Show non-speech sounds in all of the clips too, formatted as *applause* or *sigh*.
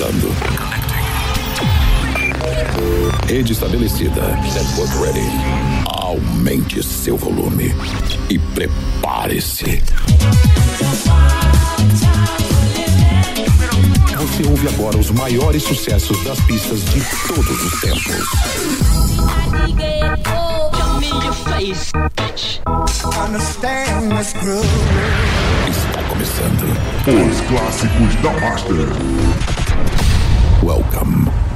conectando. Rede estabelecida. Network ready. Aumente seu volume e prepare-se. Você ouve agora os maiores sucessos das pistas de todos os tempos. Está começando. Os clássicos da Master. Welcome.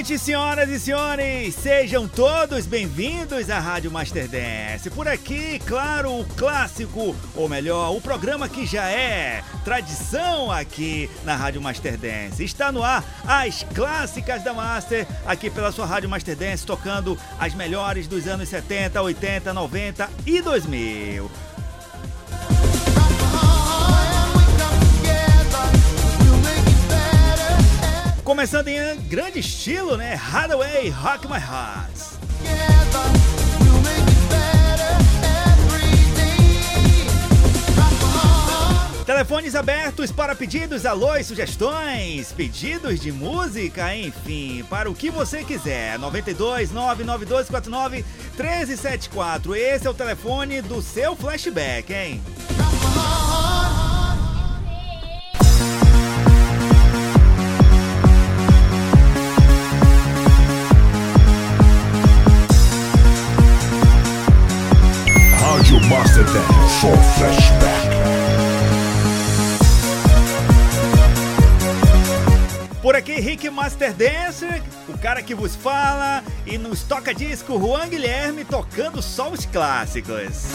Noite, senhoras e senhores! Sejam todos bem-vindos à Rádio Master Dance. Por aqui, claro, o clássico, ou melhor, o programa que já é tradição aqui na Rádio Master Dance. Está no ar as clássicas da Master, aqui pela sua Rádio Master Dance, tocando as melhores dos anos 70, 80, 90 e 2000. Começando em grande estilo, né? Hathaway, Rock My Heart. Telefones abertos para pedidos, alô sugestões, pedidos de música, enfim, para o que você quiser. 92 99249 1374. Esse é o telefone do seu flashback, hein? Por aqui, Rick Master Dancer, o cara que vos fala, e nos toca disco Juan Guilherme tocando só os clássicos.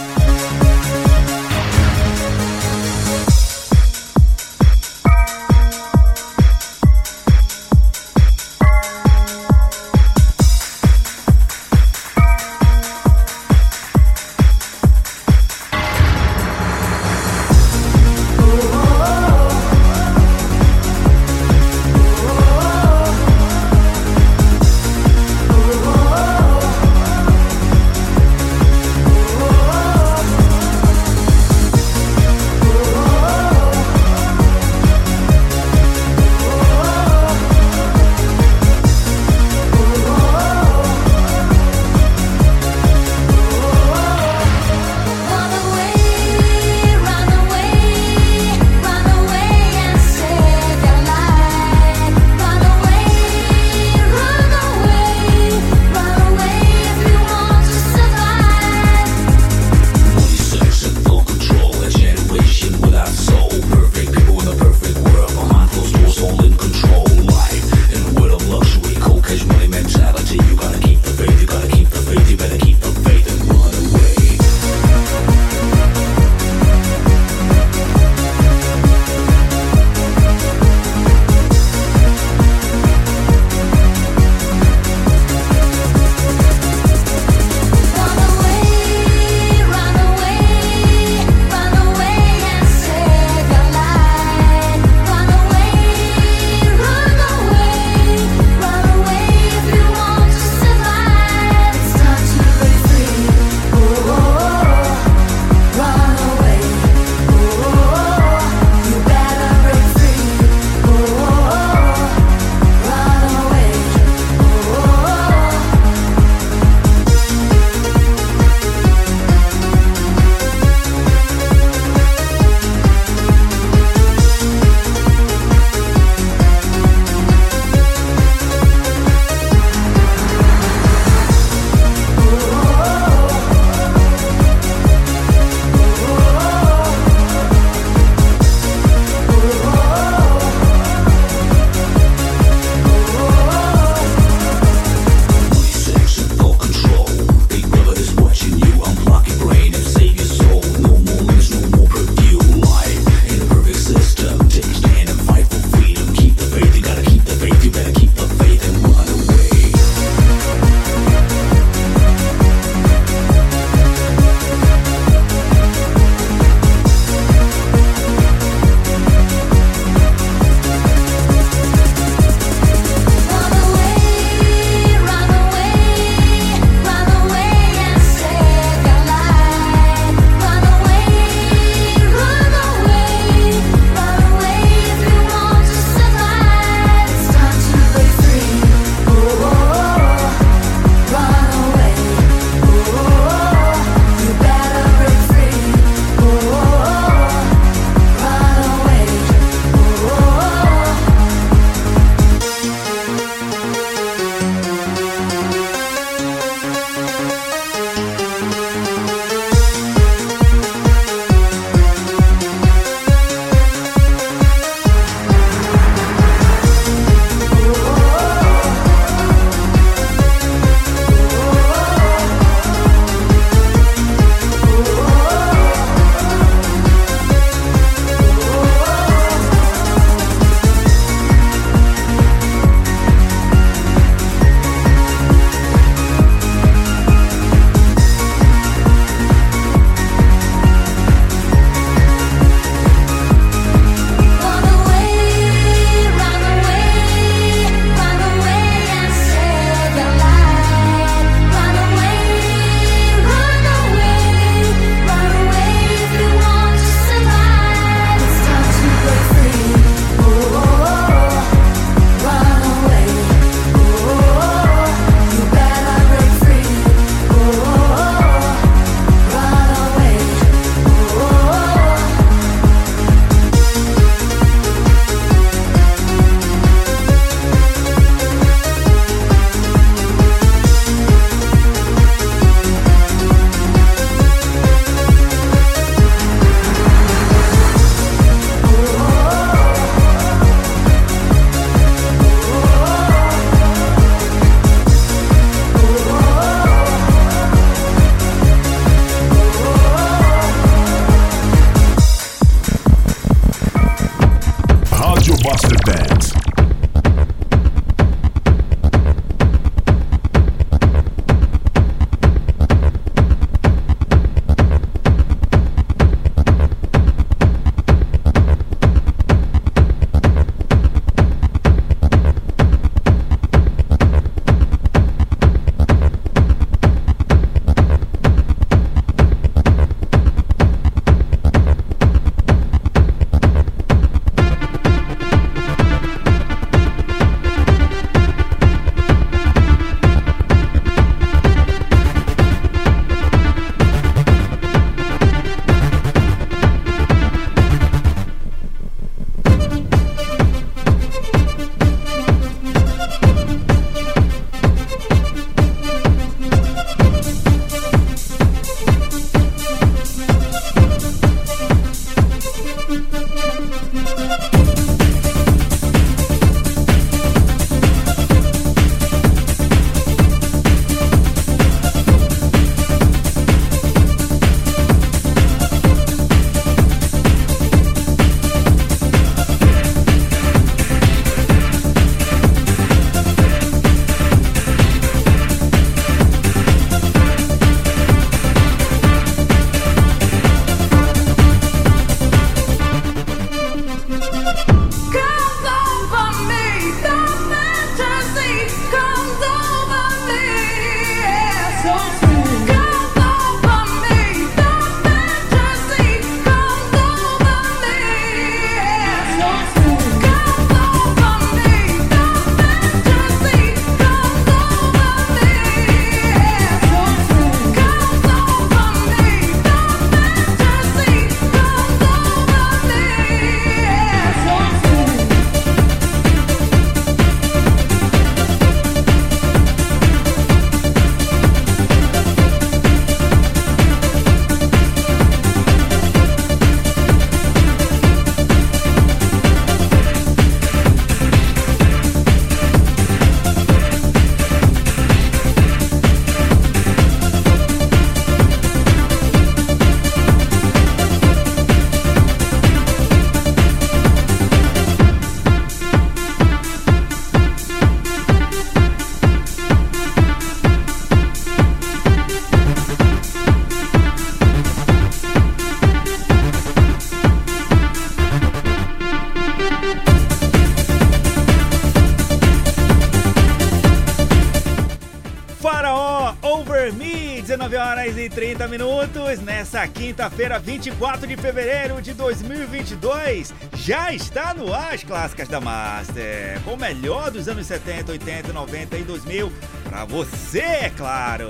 Nessa quinta-feira, 24 de fevereiro de 2022. Já está no ar as clássicas da Master, com o melhor dos anos 70, 80, 90 e 2000, pra você, é claro.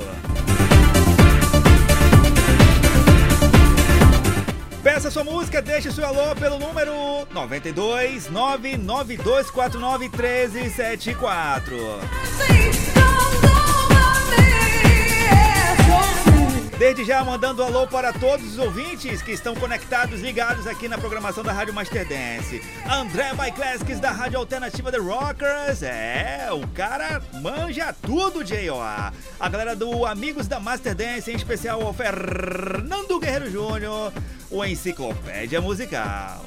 Peça sua música, deixe seu alô pelo número 92 99249 1374. Desde já mandando alô para todos os ouvintes que estão conectados, ligados aqui na programação da Rádio Master Dance. André by Classics da Rádio Alternativa The Rockers. É, o cara manja tudo, J.O.A. A galera do Amigos da Master Dance, em especial o Fernando Guerreiro Júnior, o Enciclopédia Musical.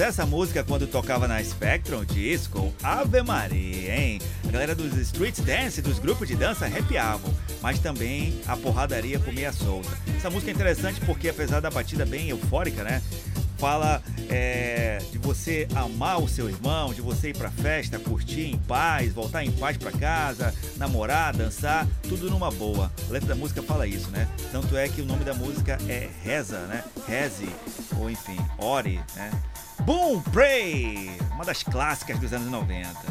Essa música quando tocava na Spectrum Disco, Ave Maria, hein? A galera dos street dance, dos grupos de dança arrepiavam, mas também a porradaria comia solta. Essa música é interessante porque apesar da batida bem eufórica, né? fala é, de você amar o seu irmão, de você ir pra festa, curtir em paz, voltar em paz para casa, namorar, dançar, tudo numa boa. A letra da música fala isso, né? Tanto é que o nome da música é Reza, né? Reze, ou enfim, Ore, né? Boom Pray, uma das clássicas dos anos 90.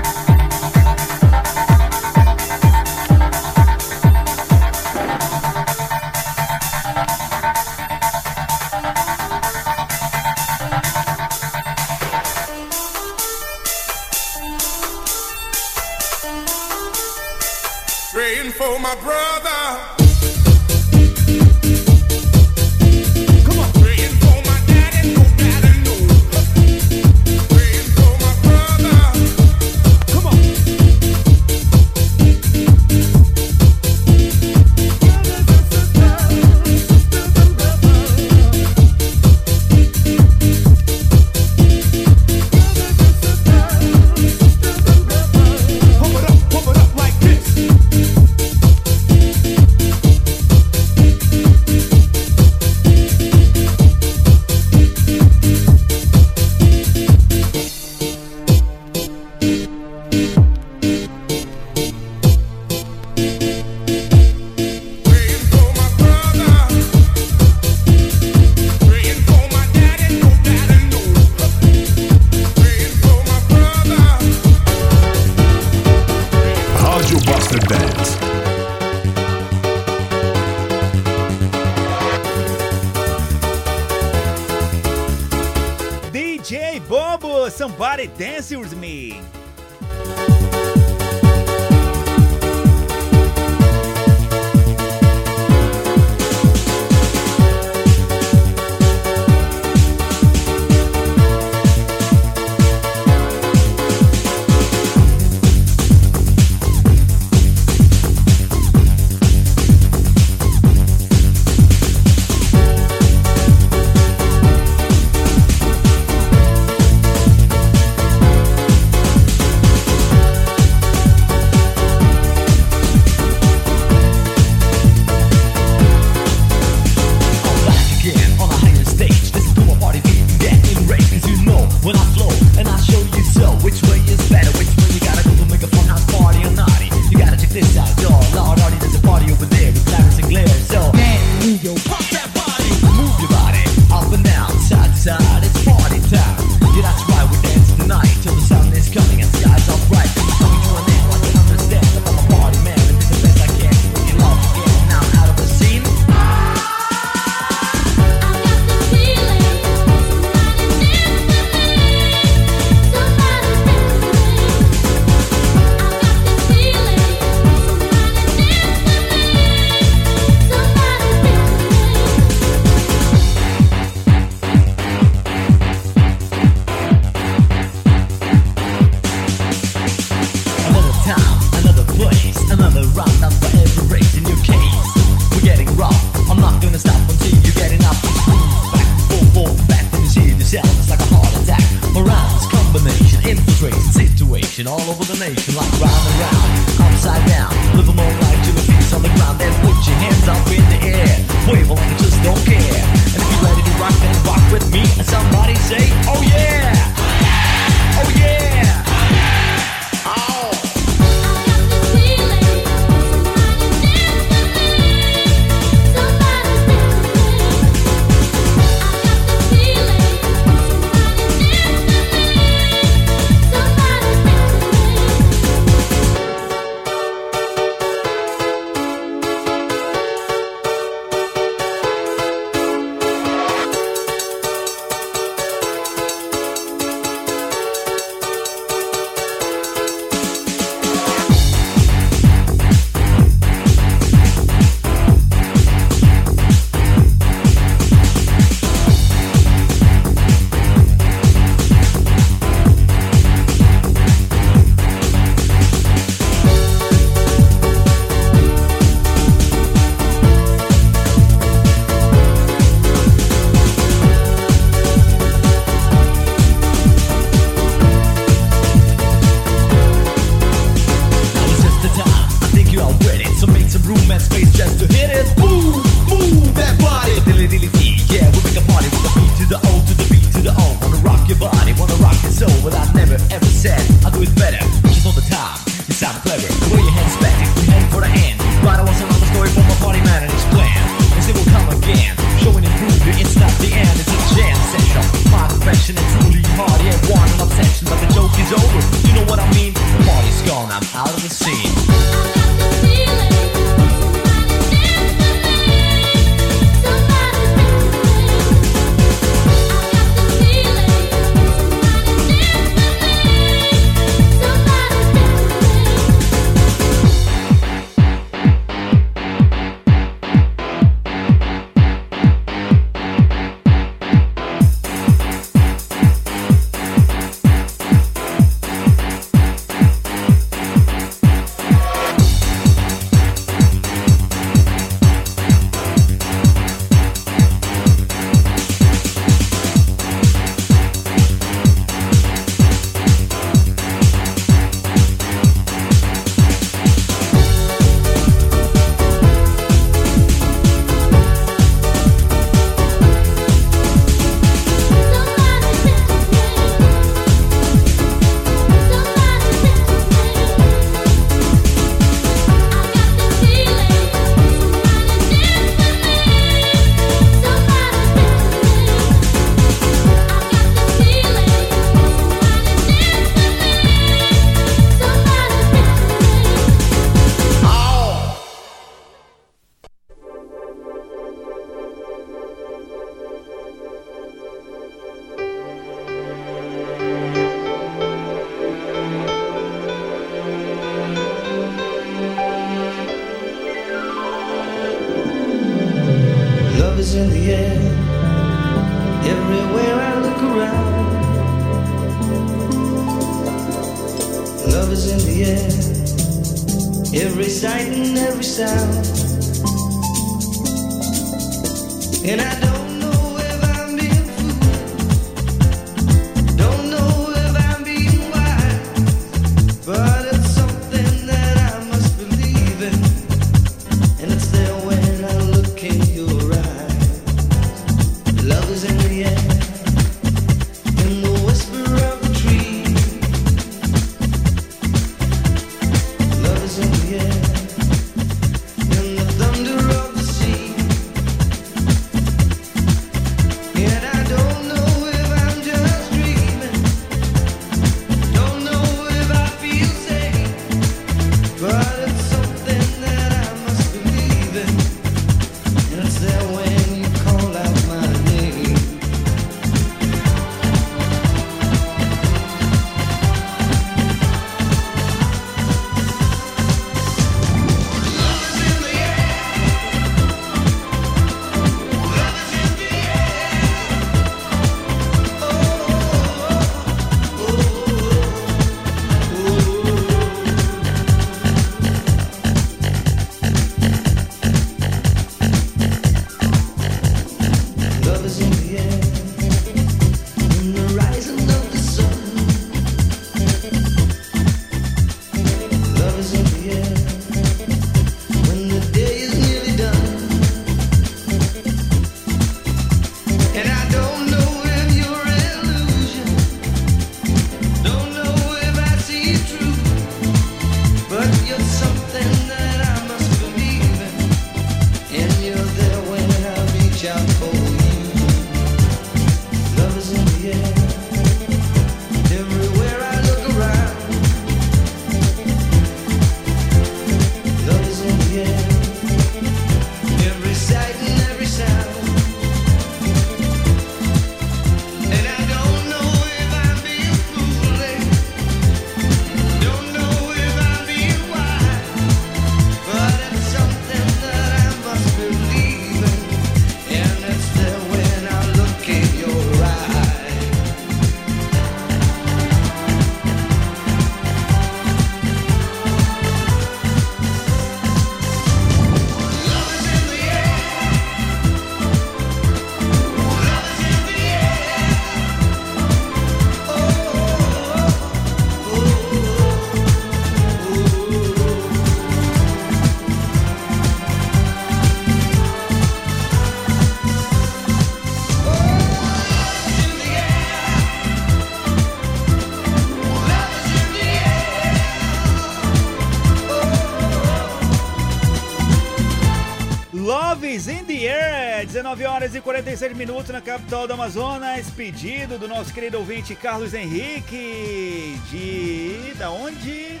Horas e 46 minutos na capital do Amazonas. Pedido do nosso querido ouvinte Carlos Henrique. De. Da onde?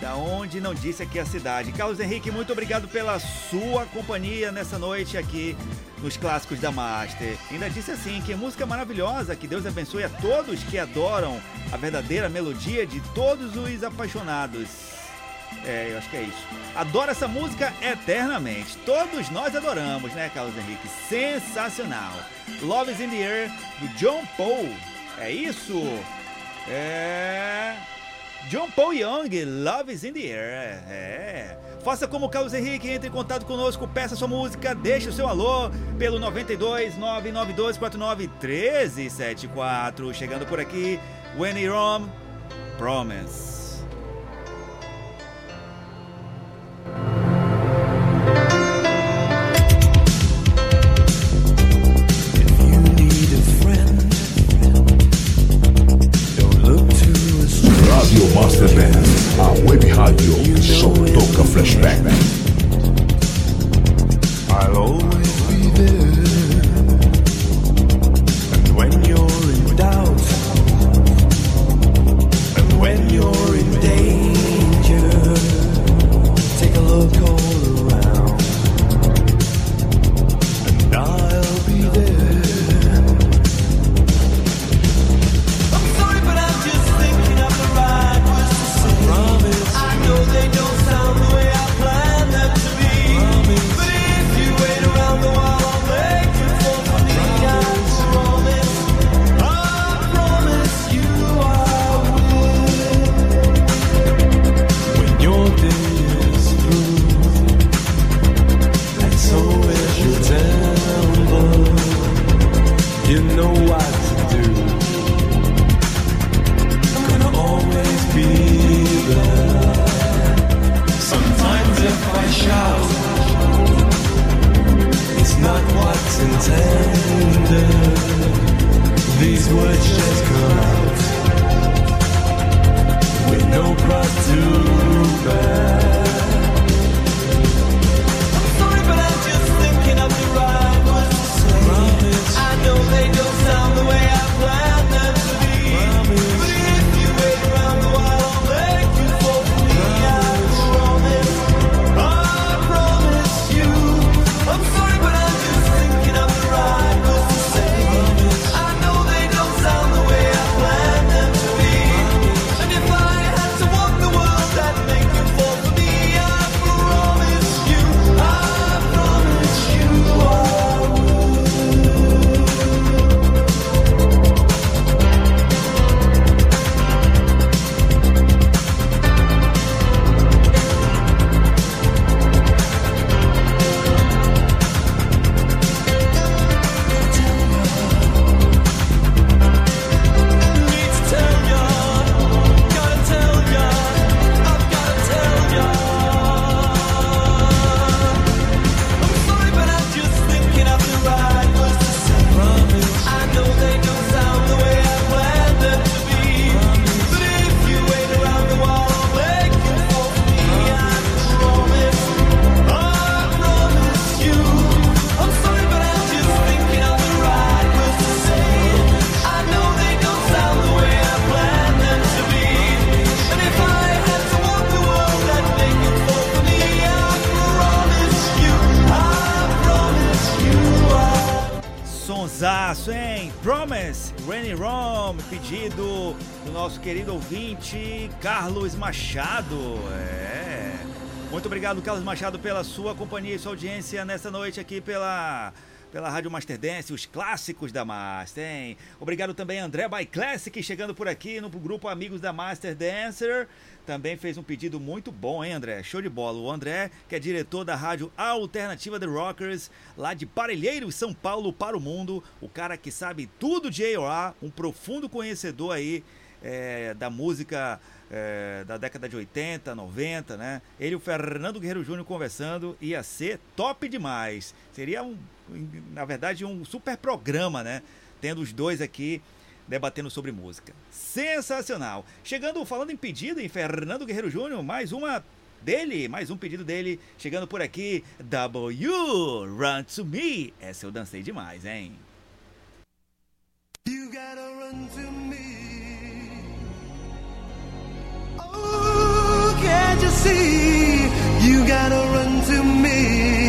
Da onde não disse aqui a cidade. Carlos Henrique, muito obrigado pela sua companhia nessa noite aqui nos clássicos da Master. Ainda disse assim: que música maravilhosa, que Deus abençoe a todos que adoram a verdadeira melodia de todos os apaixonados. É, eu acho que é isso. Adoro essa música eternamente. Todos nós adoramos, né, Carlos Henrique? Sensacional. Love is in the Air, do John Paul. É isso? É. John Paul Young, Love is in the Air. É. Faça como o Carlos Henrique, entre em contato conosco, peça sua música, deixe o seu alô pelo 92 992 49 1374. Chegando por aqui, When Rome, Promise. Web rádio que só toca flashback. Machado. É. Muito obrigado, Carlos Machado, pela sua companhia e sua audiência nessa noite aqui pela. Pela Rádio Master Dance, os clássicos da Master, hein? Obrigado também, André by Classic, chegando por aqui no grupo Amigos da Master Dancer. Também fez um pedido muito bom, hein, André? Show de bola. O André, que é diretor da rádio Alternativa The Rockers, lá de Parelheiros, São Paulo, para o mundo. O cara que sabe tudo de AOR, um profundo conhecedor aí é, da música é, da década de 80, 90, né? Ele e o Fernando Guerreiro Júnior conversando ia ser top demais. Seria, um, na verdade, um super programa, né? Tendo os dois aqui debatendo sobre música. Sensacional! Chegando, falando em pedido, em Fernando Guerreiro Júnior, mais uma dele, mais um pedido dele, chegando por aqui, W, Run To Me. Essa eu dancei demais, hein? You gotta run to me. Ooh, can't you see? You gotta run to me.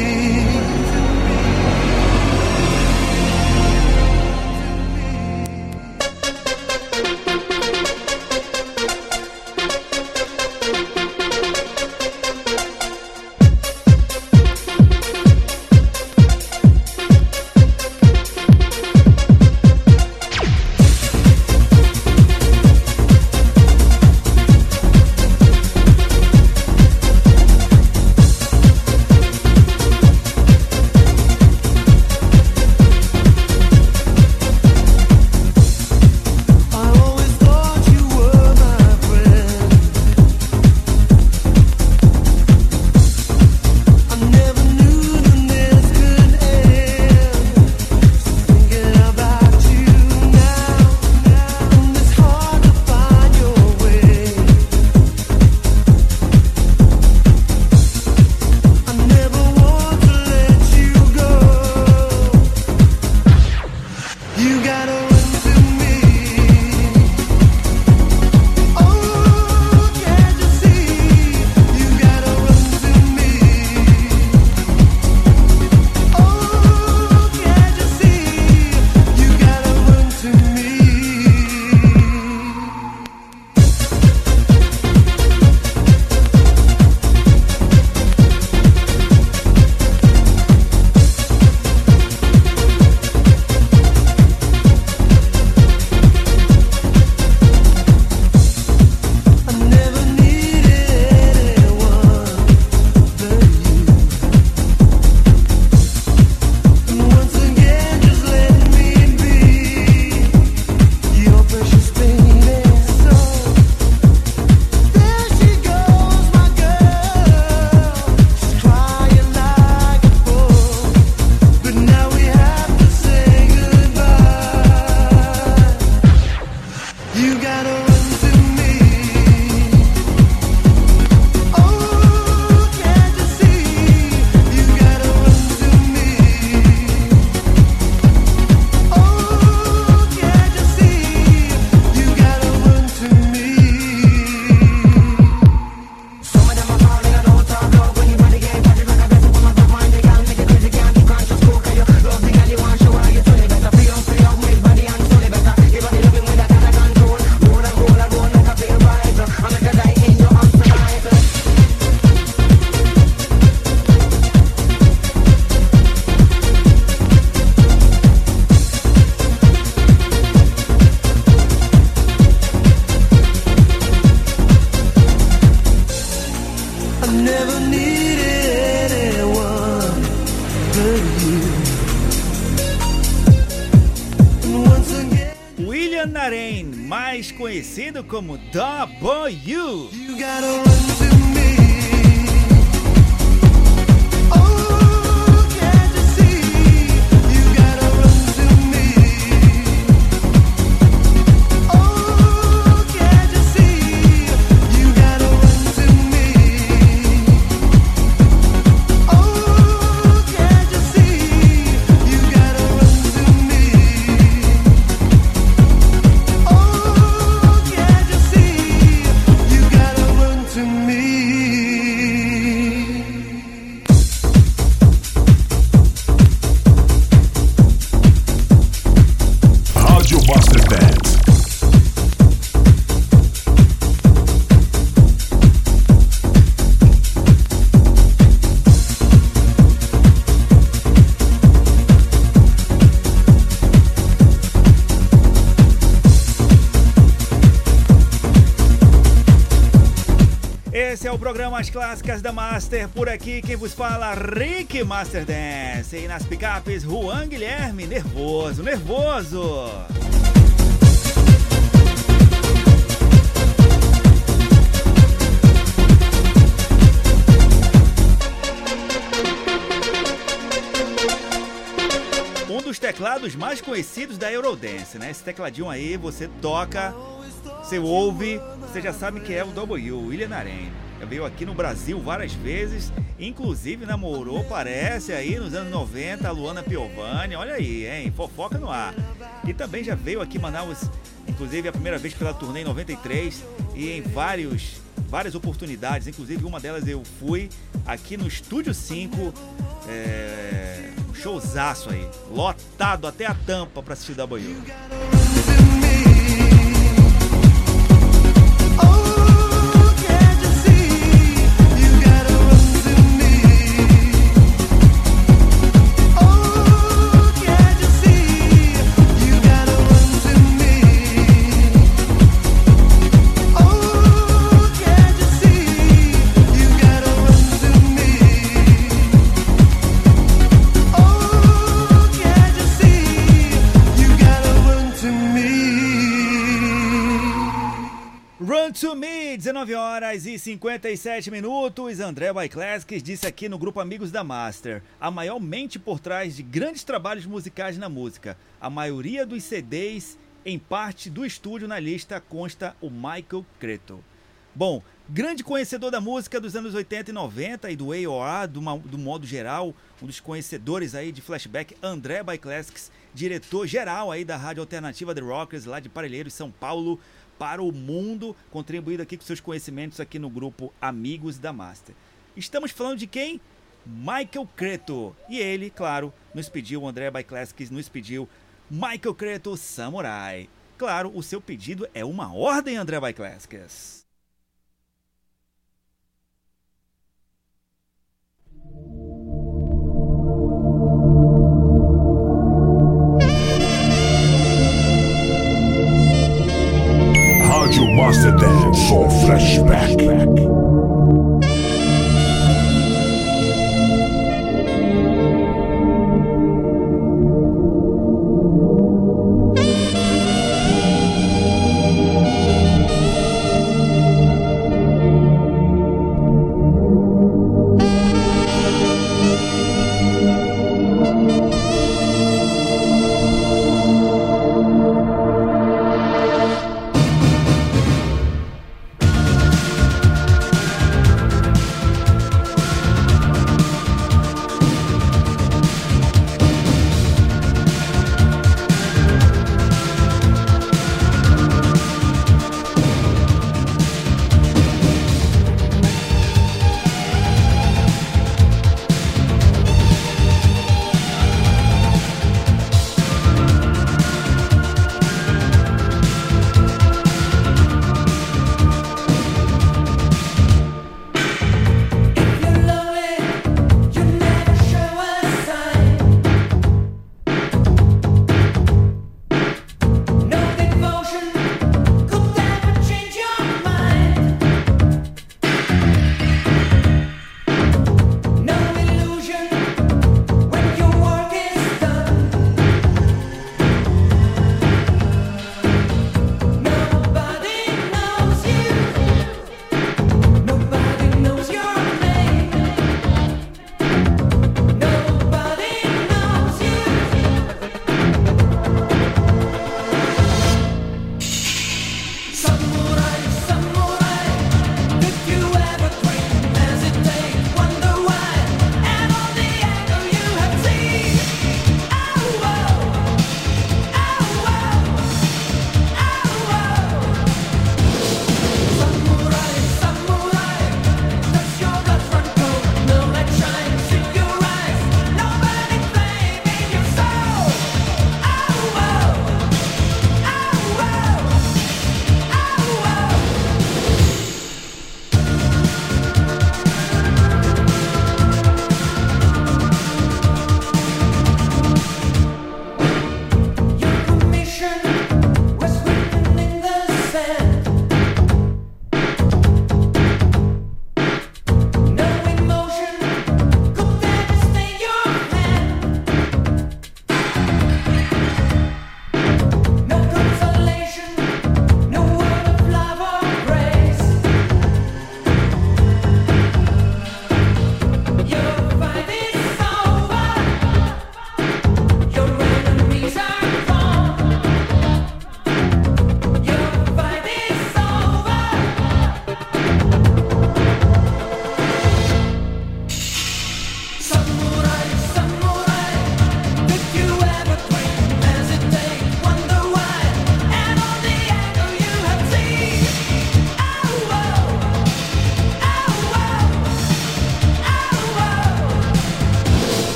clássicas da Master por aqui. Quem vos fala, Rick Master Dance. E nas picapes, Juan Guilherme. Nervoso, nervoso. Um dos teclados mais conhecidos da Eurodance, né? Esse tecladinho aí, você toca, você ouve, você já sabe que é o W, William Arena veio aqui no Brasil várias vezes, inclusive namorou, parece, aí nos anos 90, a Luana Piovani, olha aí, hein? Fofoca no ar. E também já veio aqui em Manaus, inclusive a primeira vez pela turnê em 93 e em vários, várias oportunidades, inclusive uma delas eu fui aqui no Estúdio 5, é, um showzaço aí, lotado até a tampa pra assistir da Banho. 9 horas e 57 minutos, André Byclassics disse aqui no grupo Amigos da Master, a maior mente por trás de grandes trabalhos musicais na música. A maioria dos CDs em parte do estúdio na lista consta o Michael Creto. Bom, grande conhecedor da música dos anos 80 e 90 e do AOA do, do, modo geral, um dos conhecedores aí de flashback, André Byclassics, diretor geral aí da Rádio Alternativa The Rockers, lá de Parelheiros, São Paulo para o mundo, contribuindo aqui com seus conhecimentos aqui no grupo Amigos da Master. Estamos falando de quem? Michael Creto. E ele, claro, nos pediu, o André By Classics nos pediu Michael Creto Samurai. Claro, o seu pedido é uma ordem, André By Classics. Rádio Master ou Flashback.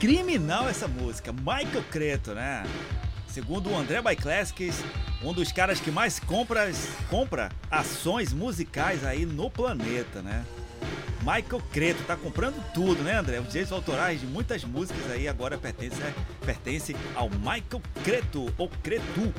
Criminal essa música. Michael Creto, né? Segundo o André by Classics, um dos caras que mais compra, compra ações musicais aí no planeta, né? Michael Creto tá comprando tudo, né, André? Os direitos autorais de muitas músicas aí agora pertence, pertence ao Michael Creto ou Cretu.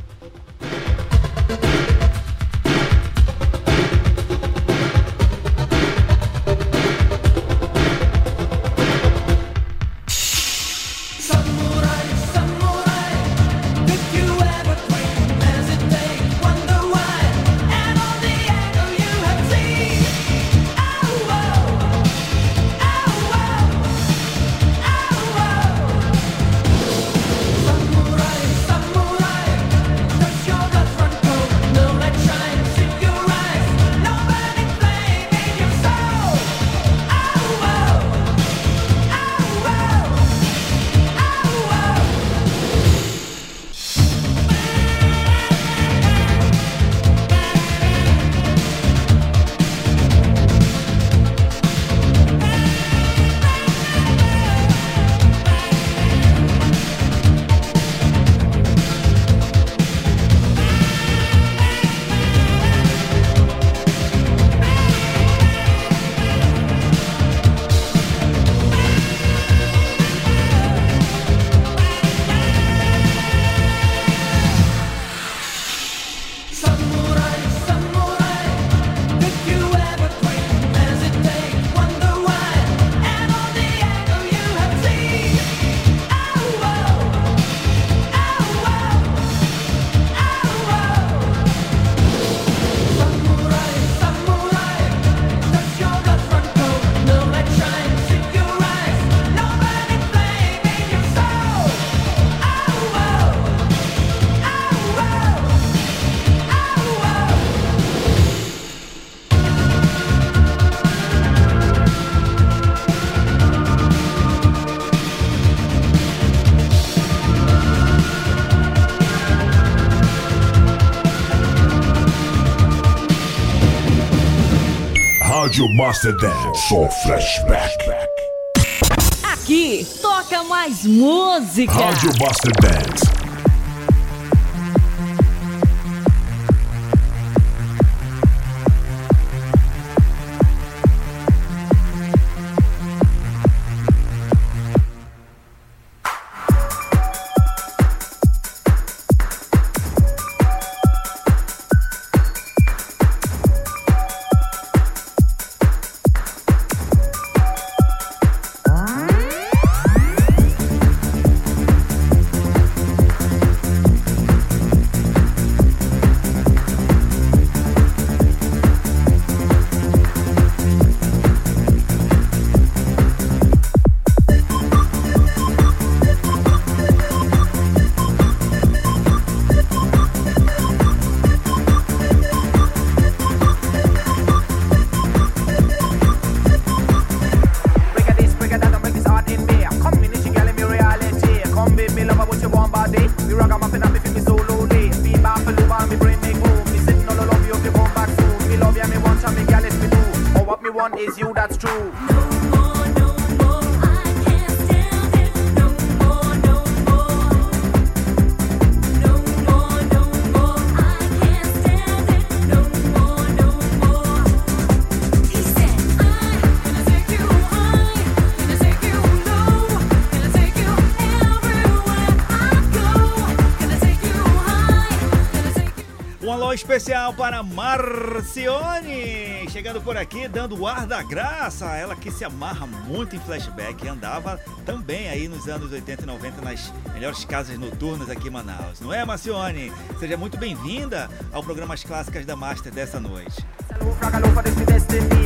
Rádio Master Dance. Só flashback. Aqui toca mais música. Rádio Master Dance. That's true. Especial para Marcione, chegando por aqui, dando o ar da graça. Ela que se amarra muito em flashback, andava também aí nos anos 80 e 90 nas melhores casas noturnas aqui em Manaus. Não é, Marcione? Seja muito bem-vinda ao programa As Clássicas da Master dessa noite. Hello, frog, hello, for this me destiny.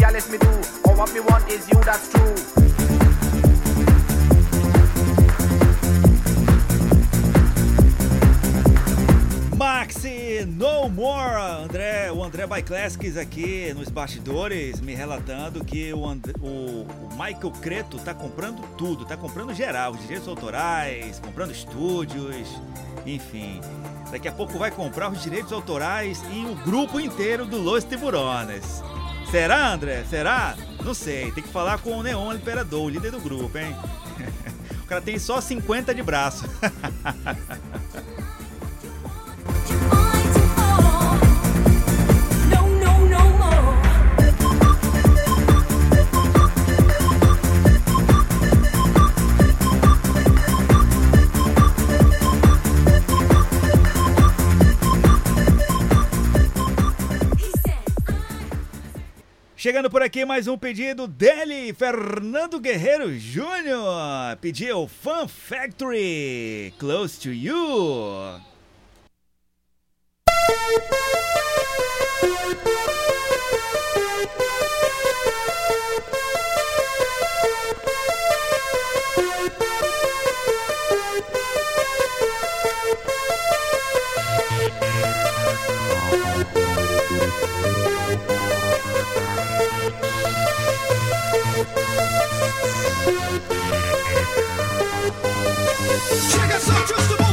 Ya, me do. What me want is you, that's true. Maxi No More, André, o André by Classics aqui nos bastidores me relatando que o- o Michael Creto tá comprando tudo, tá comprando geral, os direitos autorais, comprando estúdios, enfim. Daqui a pouco vai comprar os direitos autorais e o grupo inteiro do Los Tiburones. Será, André? Será? Não sei, tem que falar com o Neon Imperador, o líder do grupo, hein? *laughs* O cara tem só 50 de braço. *laughs* Chegando por aqui mais um pedido dele, Fernando Guerreiro Júnior. Pediu Fun Factory, Close to You. *laughs* Check us out just one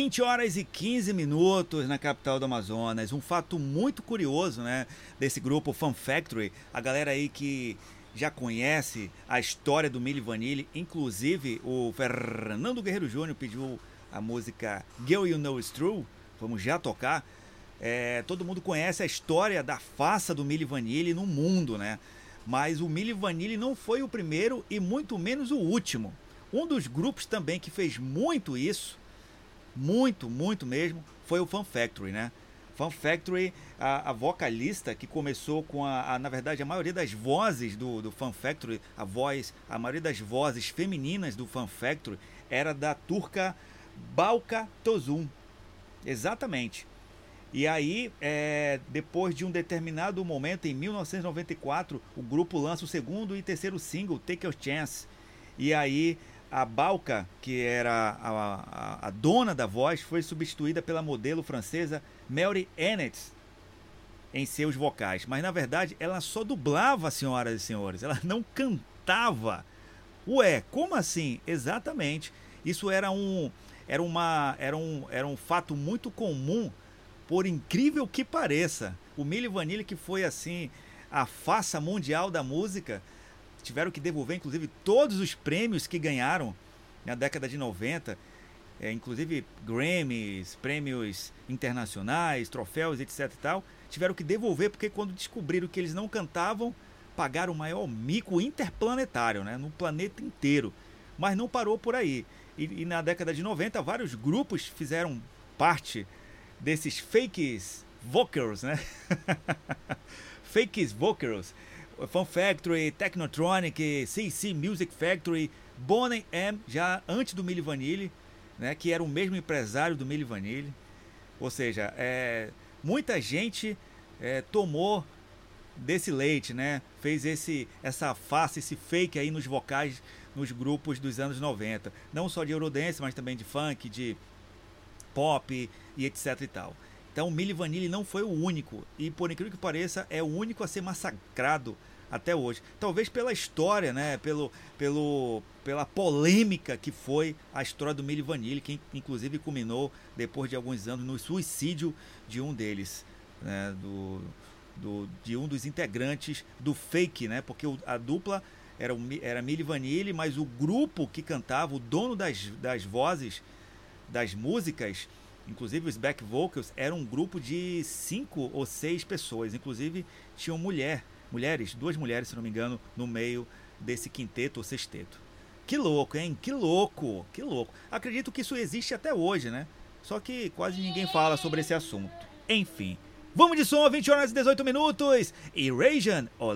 20 horas e 15 minutos na capital do Amazonas. Um fato muito curioso, né, desse grupo Fun Factory. A galera aí que já conhece a história do Milli Vanilli, inclusive o Fernando Guerreiro Júnior pediu a música Girl You Know It's True. Vamos já tocar. É, todo mundo conhece a história da faça do Milli Vanilli no mundo, né? Mas o Milli Vanilli não foi o primeiro e muito menos o último. Um dos grupos também que fez muito isso, muito, muito mesmo, foi o Fun Factory, né? Fun Factory, a, a vocalista que começou com a, a, na verdade, a maioria das vozes do, do Fun Factory, a voz, a maioria das vozes femininas do Fun Factory era da turca Balka Tozum. Exatamente. E aí, é, depois de um determinado momento, em 1994, o grupo lança o segundo e terceiro single, Take Your Chance. E aí, a Balka, que era a, a, a dona da voz, foi substituída pela modelo francesa Mary Ennett em seus vocais. Mas na verdade, ela só dublava, senhoras e senhores, ela não cantava. Ué, como assim? Exatamente. Isso era um, era uma, era um, era um fato muito comum por incrível que pareça, o Milli Vanilli, que foi assim a faça mundial da música, tiveram que devolver inclusive todos os prêmios que ganharam na década de 90, é, inclusive Grammys, prêmios internacionais, troféus, etc e tal, tiveram que devolver porque quando descobriram que eles não cantavam, pagaram o maior mico interplanetário, né, no planeta inteiro. Mas não parou por aí. E, e na década de 90, vários grupos fizeram parte desses fakes vocals, né? *laughs* fakes vocals. Fun Factory, Technotronic, CC Music Factory, Bonnie M, já antes do Milli Vanilli, né? Que era o mesmo empresário do Milli Vanilli. Ou seja, é, muita gente é, tomou desse leite, né? Fez esse, essa face, esse fake aí nos vocais nos grupos dos anos 90. Não só de Eurodance, mas também de funk, de pop e etc e tal. Então o Milli Vanilli não foi o único e por incrível que pareça é o único a ser massacrado até hoje. Talvez pela história, né, pelo, pelo pela polêmica que foi a história do Milli Vanilli, que inclusive culminou depois de alguns anos no suicídio de um deles, né, do, do de um dos integrantes do Fake, né, porque a dupla era, era Milli Vanilli, mas o grupo que cantava, o dono das, das vozes das músicas, inclusive os back vocals, era um grupo de cinco ou seis pessoas. Inclusive tinham mulher, mulheres, duas mulheres, se não me engano, no meio desse quinteto ou sexteto. Que louco, hein? Que louco, que louco. Acredito que isso existe até hoje, né? Só que quase ninguém fala sobre esse assunto. Enfim, vamos de som, 20 horas e 18 minutos. Erasian ou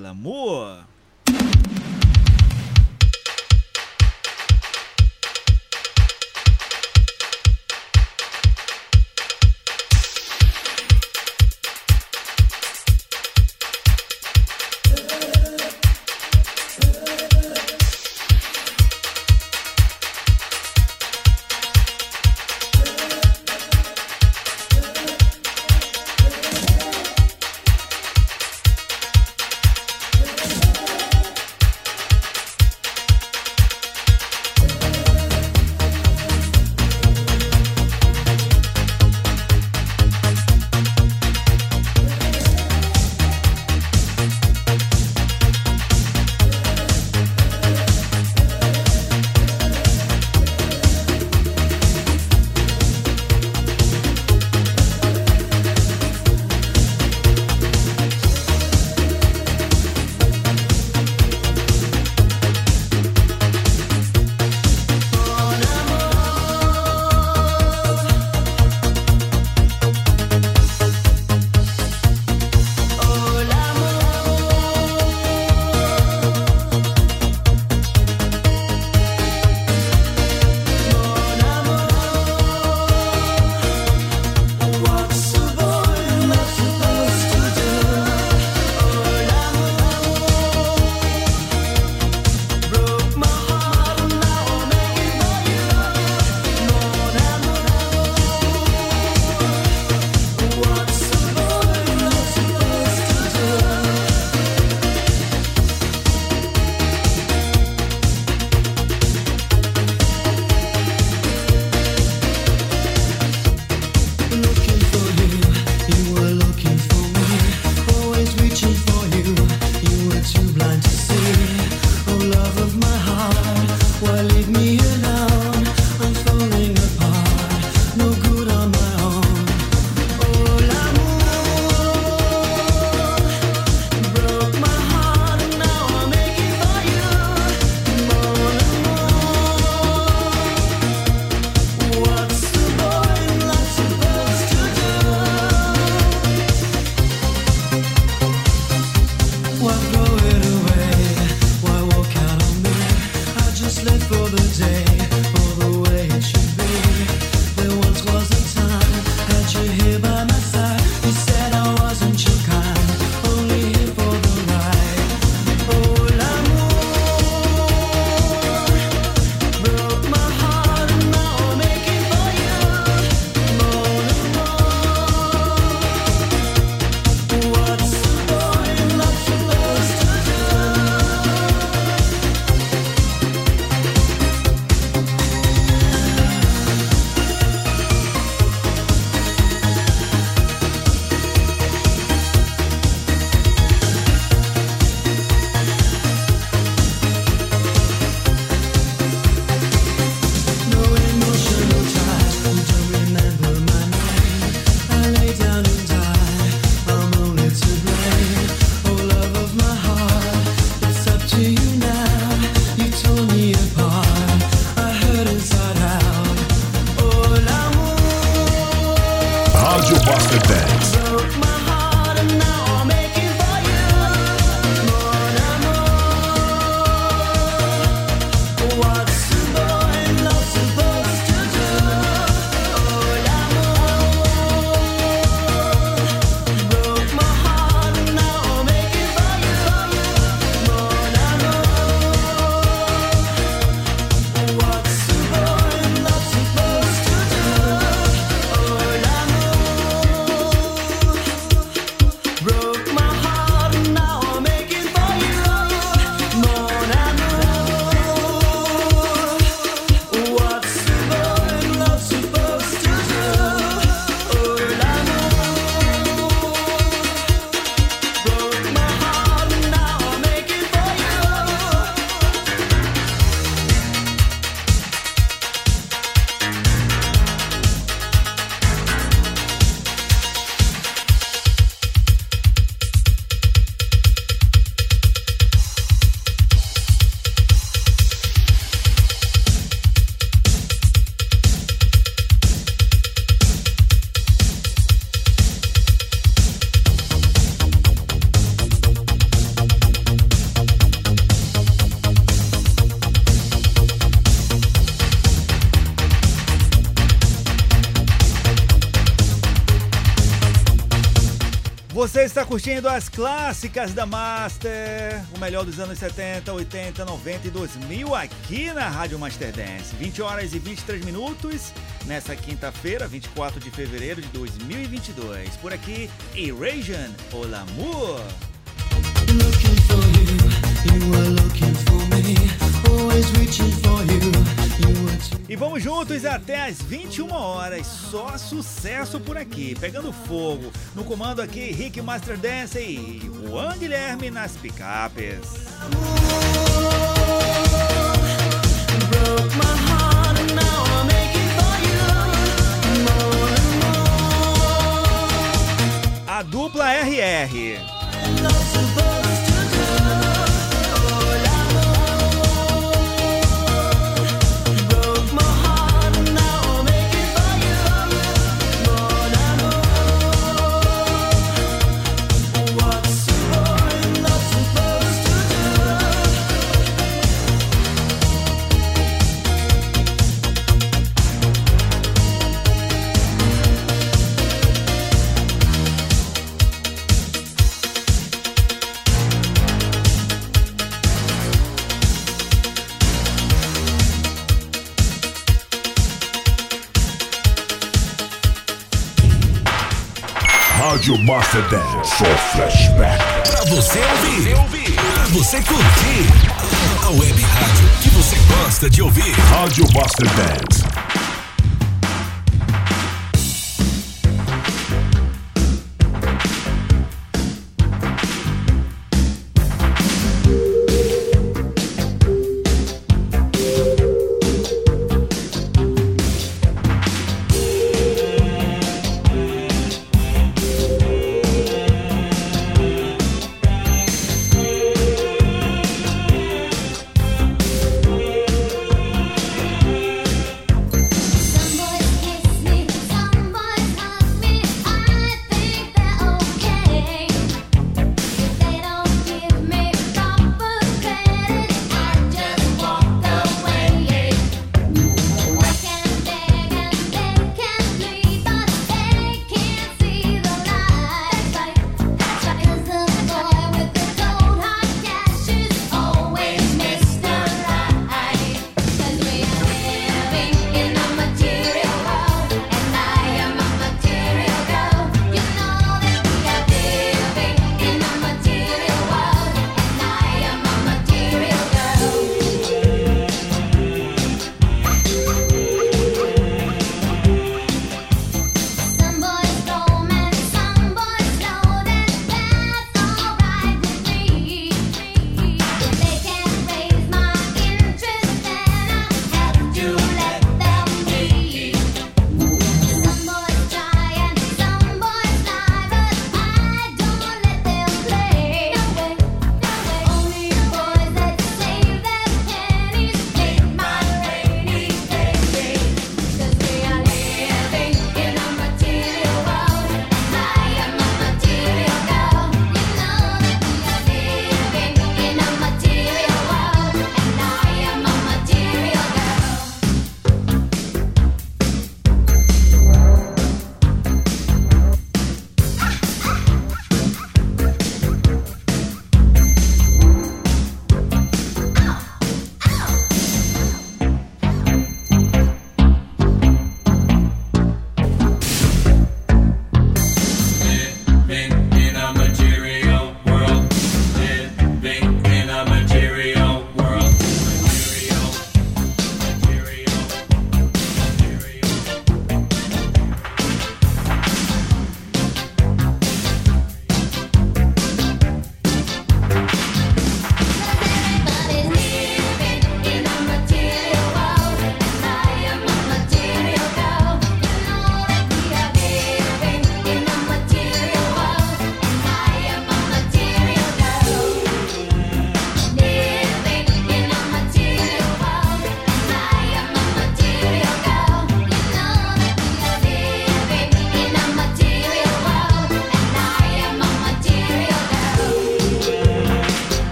curtindo as clássicas da Master, o melhor dos anos 70, 80, 90 e 2000 aqui na Rádio Master Dance. 20 horas e 23 minutos nessa quinta-feira, 24 de fevereiro de 2022. Por aqui, Erasian, O L'amour. Looking for you, you were looking for me. E vamos juntos até às 21 horas. Só sucesso por aqui, pegando fogo. No comando aqui, Rick Master Dance e Juan Guilherme nas picapes. Só flashback. Pra você ouvir. Pra você curtir. A web rádio que você gosta de ouvir. Rádio Master Dance.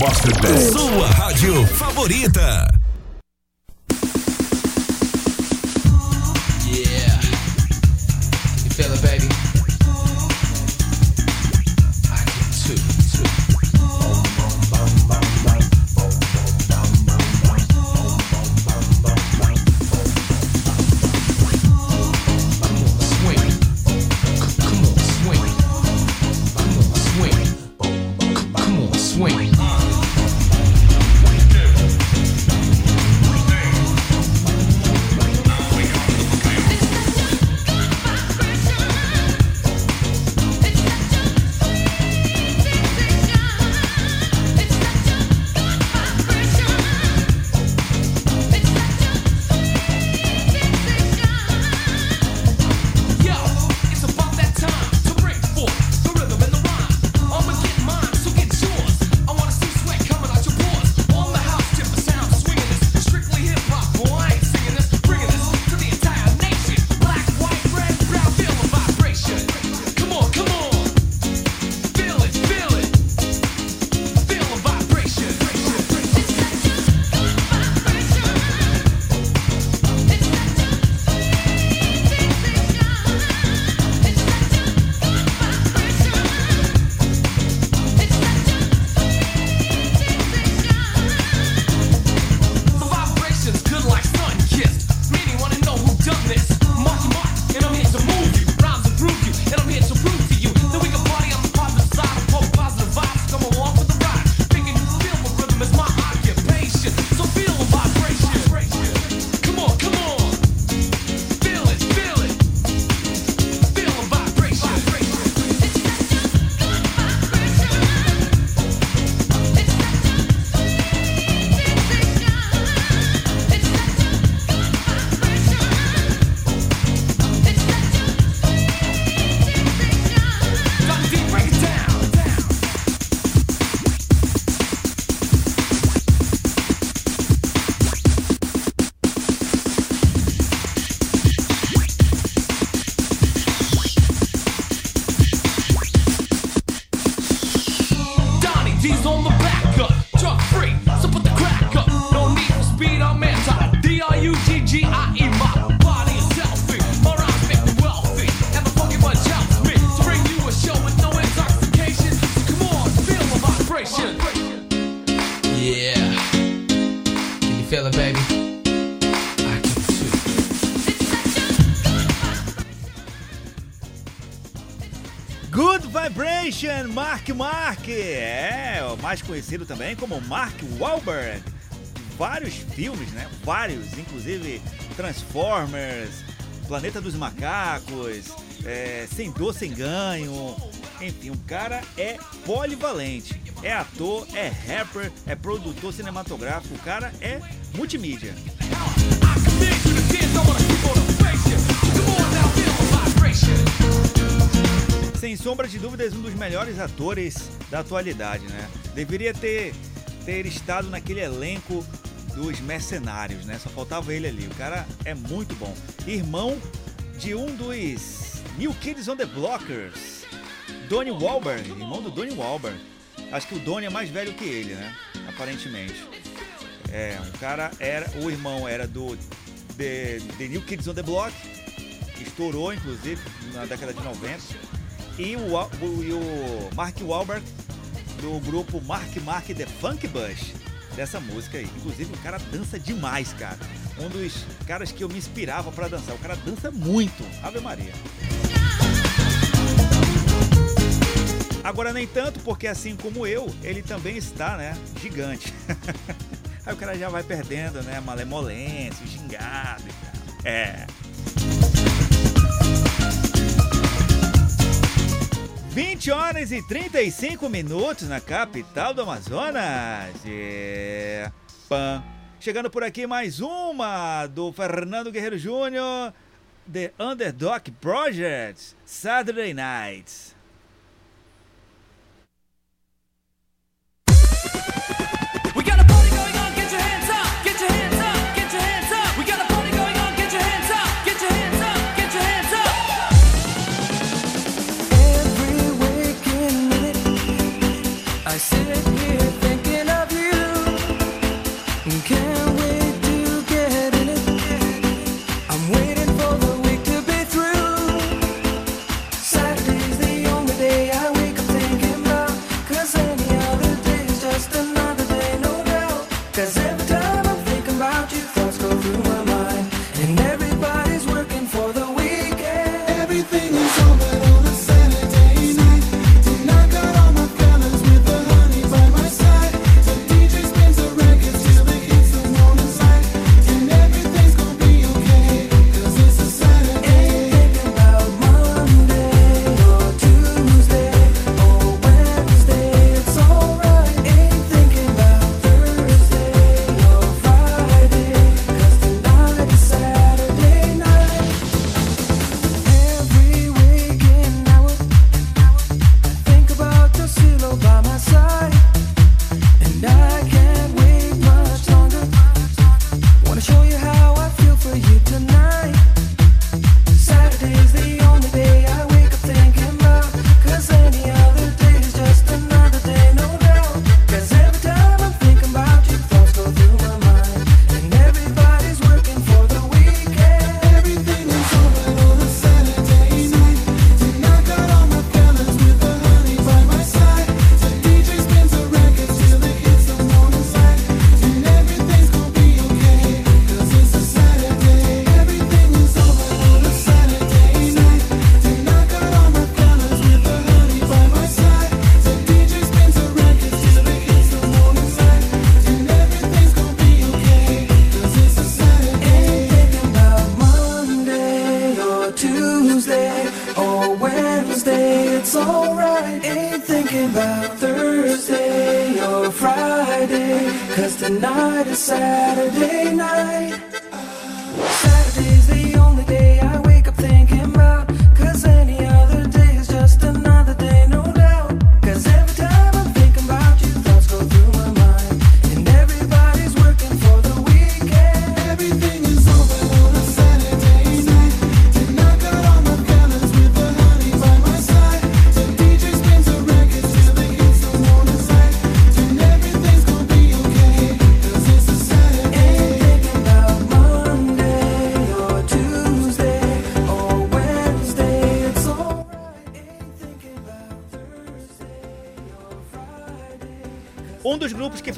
Dance. Sua rádio favorita. Conhecido também como Mark Wahlberg. Vários filmes, né? Vários, inclusive Transformers, Planeta dos Macacos, é, Sem Dor, Sem Ganho. Enfim, o cara é polivalente. É ator, é rapper, é produtor cinematográfico. O cara é multimídia. Sem sombra de dúvidas, um dos melhores atores da atualidade, né? Deveria ter, ter estado naquele elenco dos mercenários, né? Só faltava ele ali. O cara é muito bom. Irmão de um dos New Kids on the Blockers, Donnie Wahlberg, irmão do Donnie Wahlberg. Acho que o Donnie é mais velho que ele, né? Aparentemente. É, o cara era. O irmão era do The, The New Kids on the Block, estourou inclusive na década de 90. E o, o- e o Mark Wahlberg do grupo Mark Mark The Funk Bush dessa música aí. Inclusive o cara dança demais, cara. Um dos caras que eu me inspirava pra dançar. O cara dança muito. Ave Maria. Agora nem tanto, porque assim como eu, ele também está, né, gigante. *laughs* Aí o cara já vai perdendo, né, malemolência, gingado e tal. É. 20 horas e 35 minutos na capital do Amazonas. É, e... Pam. Chegando por aqui mais uma do Fernando Guerreiro Júnior, The Underdog Project, Saturday Nights. sit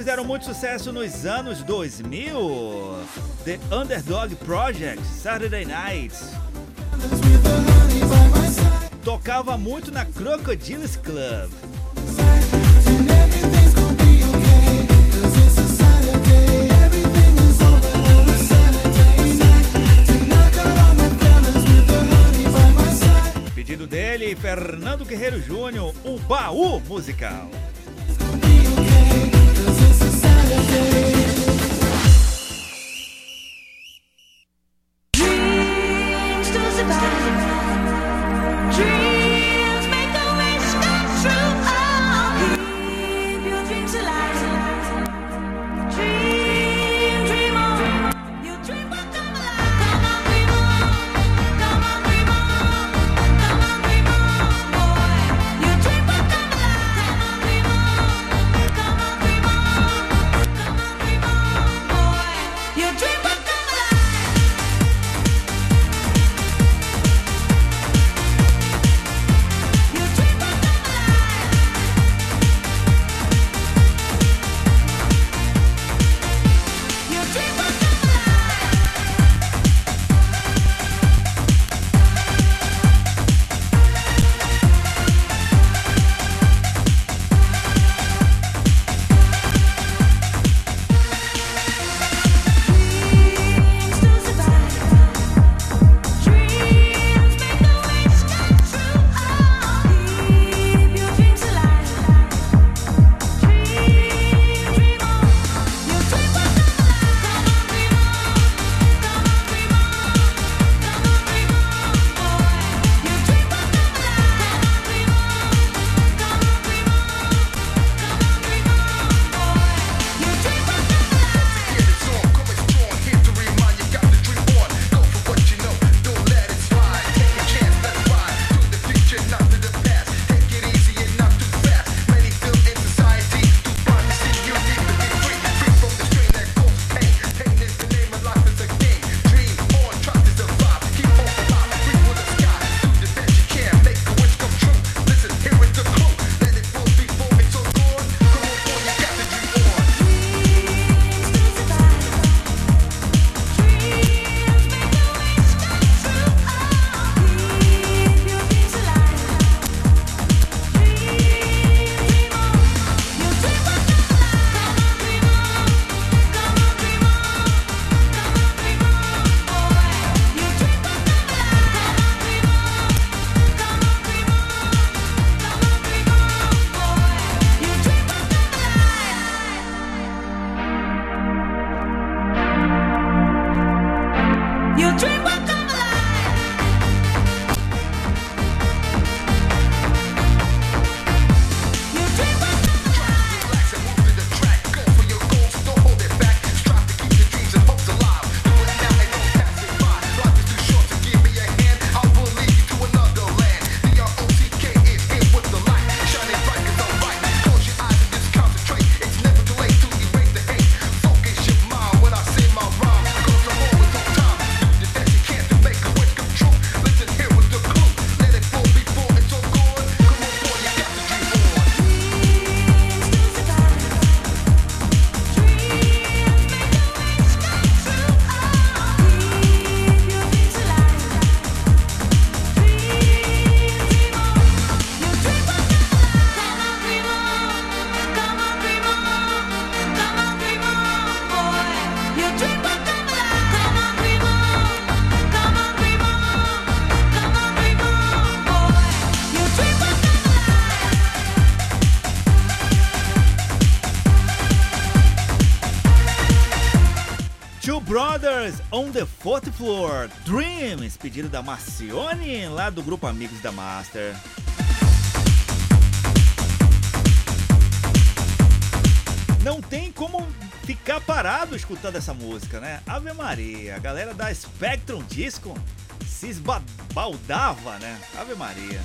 fizeram muito sucesso nos anos 2000. The Underdog Project, Saturday Night. Tocava muito na Crocodiles Club. Pedido dele, Fernando Guerreiro Júnior, o baú musical. Hallelujah. Fourth Floor, Dreams, pedido da Marcione, lá do grupo Amigos da Master. Não tem como ficar parado escutando essa música, né? Ave Maria, a galera da Spectrum Disco se esbaldava, né? Ave Maria.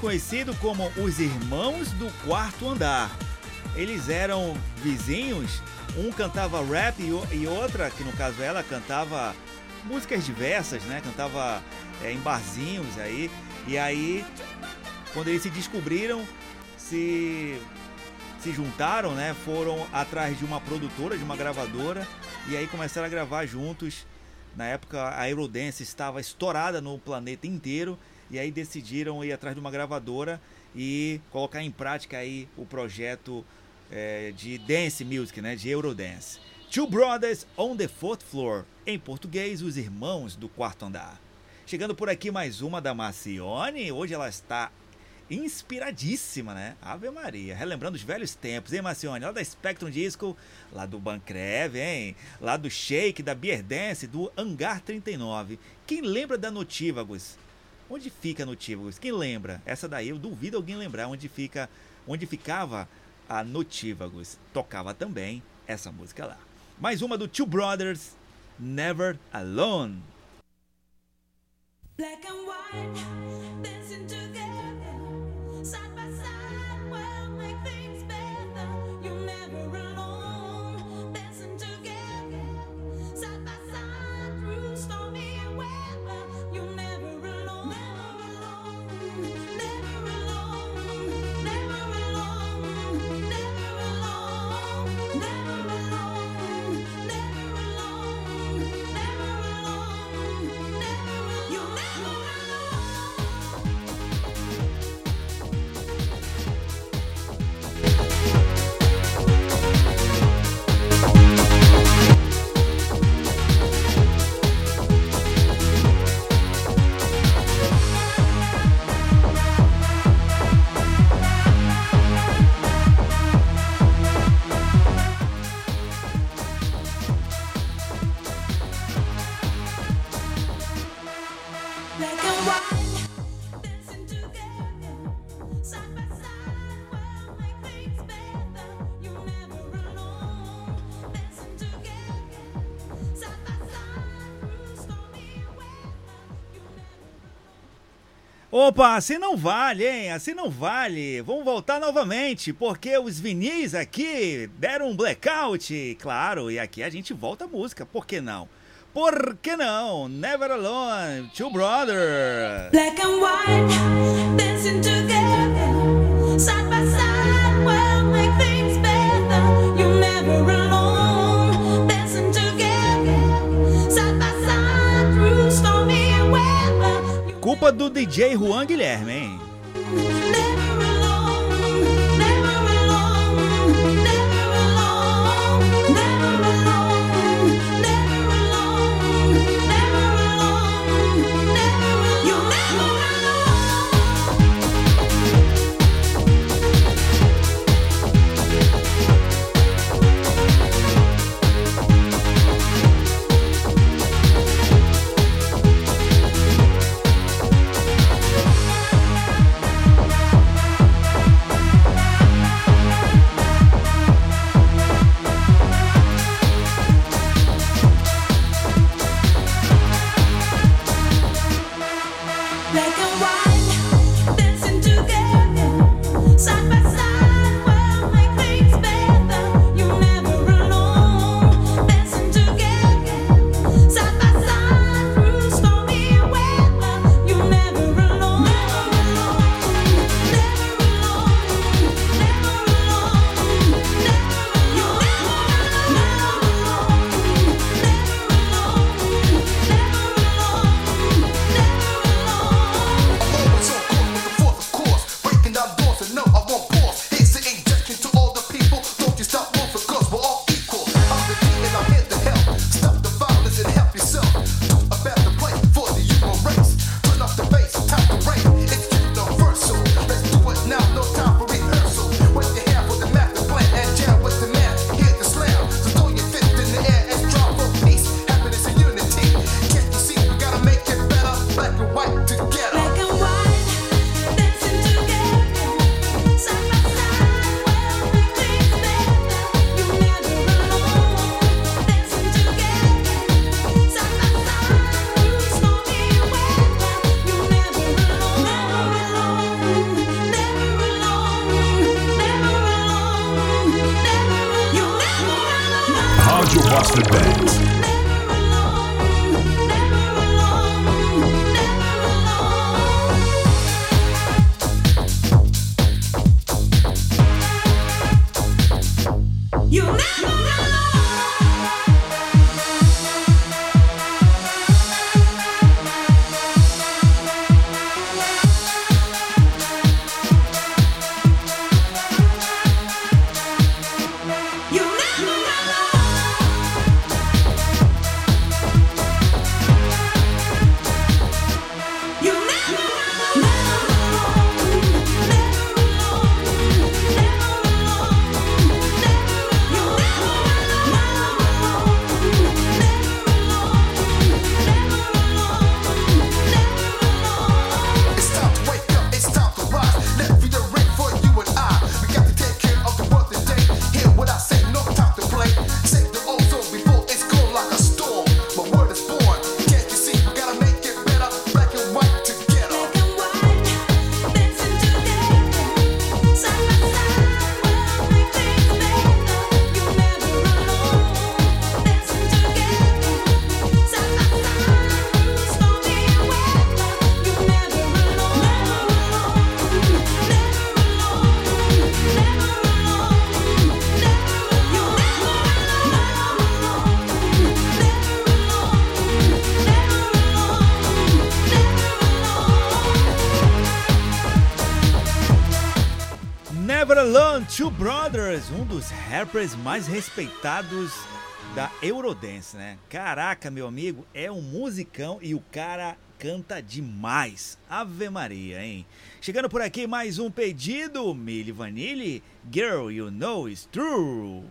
Conhecido como os Irmãos do Quarto Andar. Eles eram vizinhos, um cantava rap e outra, que no caso ela, cantava músicas diversas, né? Cantava é, em barzinhos aí. E aí, quando eles se descobriram, se se juntaram, né? Foram atrás de uma produtora, de uma gravadora, e aí começaram a gravar juntos. Na época a Eurodance estava estourada no planeta inteiro, e aí decidiram ir atrás de uma gravadora e colocar em prática aí o projeto eh, de dance music, né? De Eurodance. Two Brothers on the Fourth Floor, em português, os irmãos do quarto andar. Chegando por aqui mais uma da Marcione, hoje ela está inspiradíssima, né? Ave Maria, relembrando os velhos tempos, hein, Marcione? Lá da Spectrum Disco, lá do Bancrev, hein? Lá do Shake, da Beer Dance, do Hangar 39. Quem lembra da Notívagos? Onde fica Notívagos? Quem lembra? Essa daí eu duvido alguém lembrar onde fica, onde ficava a Notívagos. Tocava também essa música lá. Mais uma do Two Brothers, Never Alone. Black and white, dancing together, Opa, assim não vale, hein? Assim não vale. Vamos voltar novamente, porque os vinis aqui deram um blackout, claro, e aqui a gente volta a música, por que não? Por que não? Never Alone, Two Brothers. Black and white, dancing together, side by side, Culpa do DJ Juan Guilherme, hein? You never know. rappers mais respeitados da Eurodance, né? Caraca, meu amigo, é um musicão e o cara canta demais. Ave Maria, hein? Chegando por aqui mais um pedido, Milli Vanilli, Girl You Know It's True.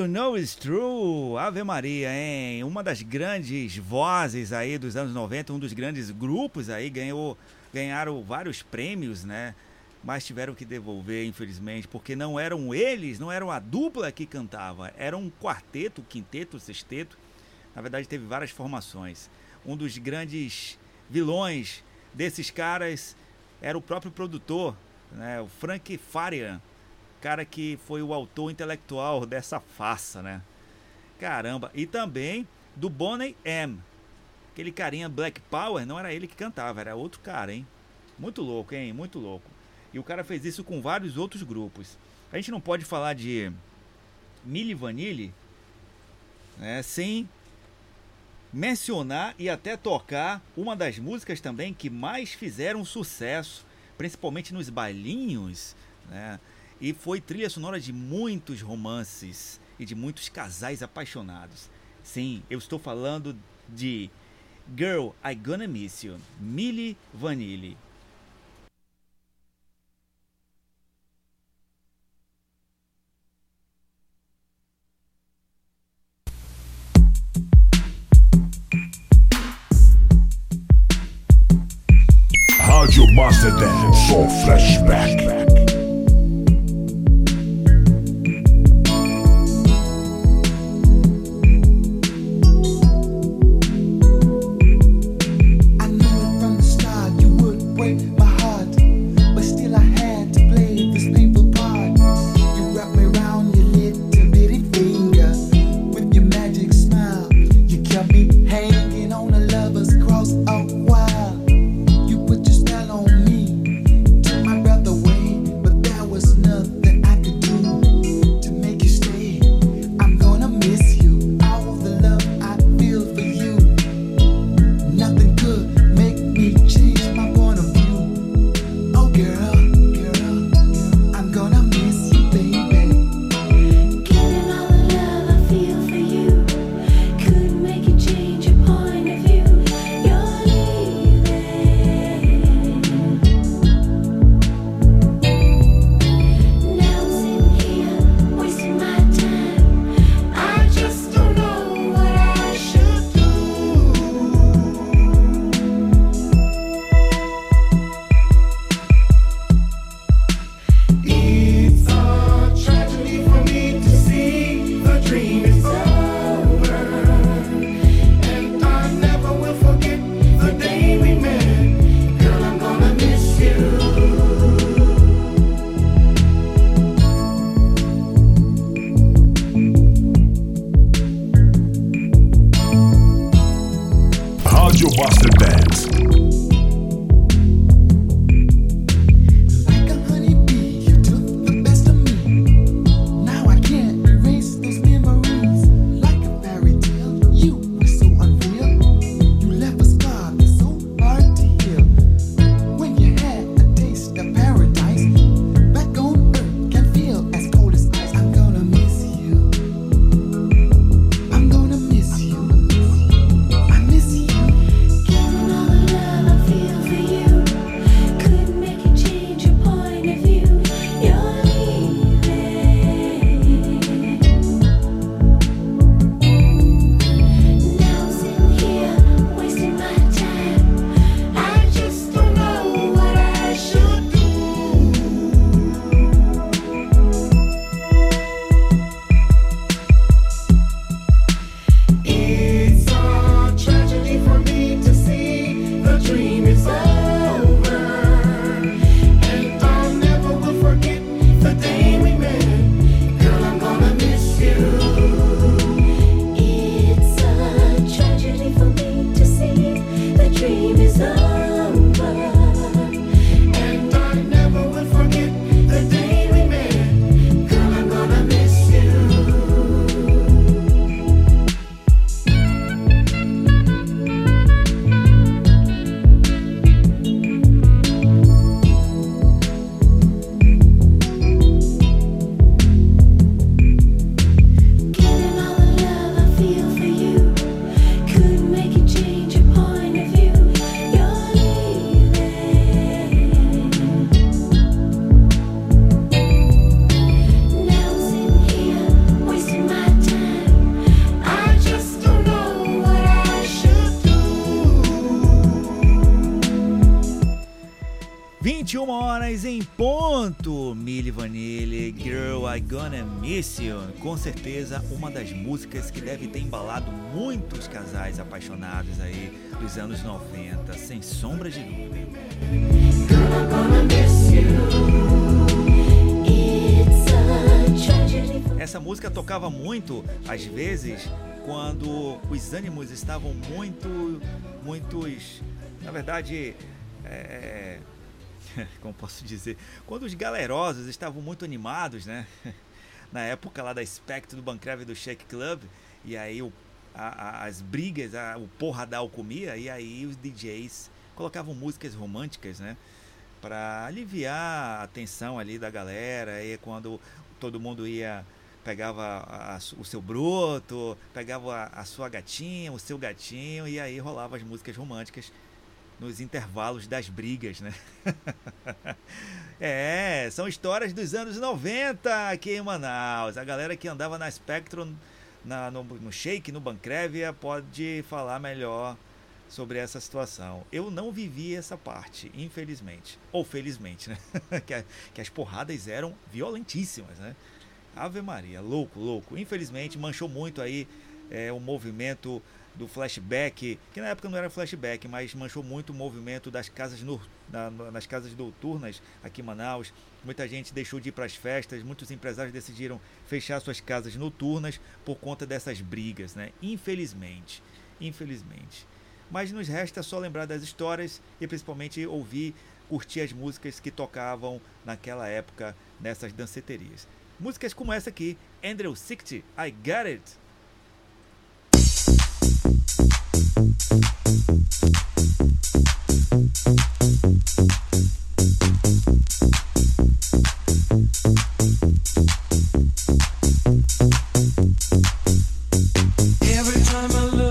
You Know Is True, Ave Maria, hein? Uma das grandes vozes aí dos anos 90, um dos grandes grupos aí, ganhou, ganharam vários prêmios, né? Mas tiveram que devolver, infelizmente, porque não eram eles, não era a dupla que cantava, era um quarteto, quinteto, sexteto. Na verdade, teve várias formações. Um dos grandes vilões desses caras era o próprio produtor, né? o Frank Farian cara que foi o autor intelectual dessa farsa, né? Caramba! E também do Bonnie M. Aquele carinha Black Power, não era ele que cantava, era outro cara, hein? Muito louco, hein? Muito louco. E o cara fez isso com vários outros grupos. A gente não pode falar de Milli Vanilli né, sem mencionar e até tocar uma das músicas também que mais fizeram sucesso, principalmente nos bailinhos, né? e foi trilha sonora de muitos romances e de muitos casais apaixonados. Sim, eu estou falando de Girl, I Gonna Miss You, Millie Vanilli. Rádio Master Dance, só flashback. em ponto. Milli Vanilli, Girl, I Gonna Miss You. Com certeza, uma das músicas que deve ter embalado muitos casais apaixonados aí dos anos 90, sem sombra de dúvida. Essa música tocava muito, às vezes, quando os ânimos estavam muito, muitos, na verdade, é, é *laughs* como posso dizer, quando os galerosos estavam muito animados, né? *laughs* Na época lá da Spectre do Bancreve do Shake Club, e aí o, a- a- as brigas, a- o porradal comia, e aí os DJs colocavam músicas românticas, né? Para aliviar a tensão ali da galera, e quando todo mundo ia pegava a- a- o seu broto, pegava a, a sua gatinha, o seu gatinho, e aí rolava as músicas românticas nos intervalos das brigas, né? *laughs* é, são histórias dos anos 90 aqui em Manaus. A galera que andava na Spectrum, na- no, no Shake, no Bancrevia, pode falar melhor sobre essa situação. Eu não vivi essa parte, infelizmente. Ou felizmente, né? *laughs* que, a- que as porradas eram violentíssimas, né? Ave Maria, louco, louco. Infelizmente manchou muito aí é, o movimento do flashback, que na época não era flashback, mas manchou muito o movimento das casas no, na- nas casas noturnas aqui em Manaus. Muita gente deixou de ir para as festas, muitos empresários decidiram fechar suas casas noturnas por conta dessas brigas, né? Infelizmente, infelizmente. Mas nos resta só lembrar das histórias e principalmente ouvir, curtir as músicas que tocavam naquela época nessas danceterias. Músicas como essa aqui, Andrew 60, I Got It. Every time I look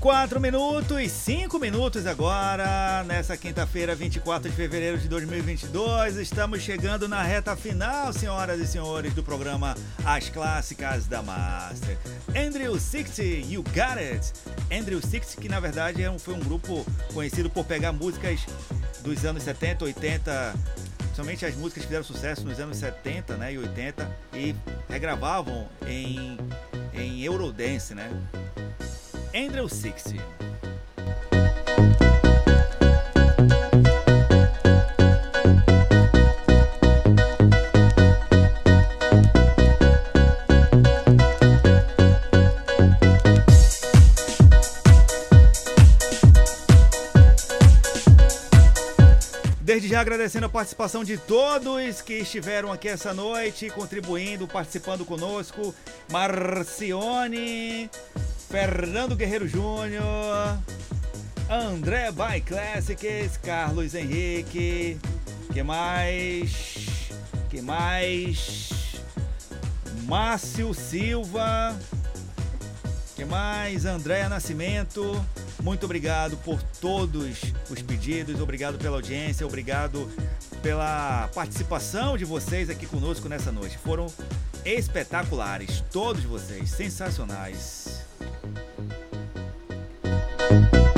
24 minutos, 5 minutos agora, nessa quinta-feira, 24 de fevereiro de 2022. Estamos chegando na reta final, senhoras e senhores, do programa As Clássicas da Master. Andrew Sixty, You Got It. Andrew Sixty, que na verdade é foi um grupo conhecido por pegar músicas dos anos 70, 80, principalmente as músicas que fizeram sucesso nos anos 70 né, e 80 e regravavam em, em Eurodance, né? Andrew Sixty. Desde já agradecendo a participação de todos que estiveram aqui essa noite, contribuindo, participando conosco. Marcione, Fernando Guerreiro Júnior, André By Classics, Carlos Henrique, que mais? Que mais? Márcio Silva, que mais? Andréa Nascimento. Muito obrigado por todos os pedidos, obrigado pela audiência, obrigado pela participação de vocês aqui conosco nessa noite. Foram espetaculares, todos vocês, sensacionais. Rádio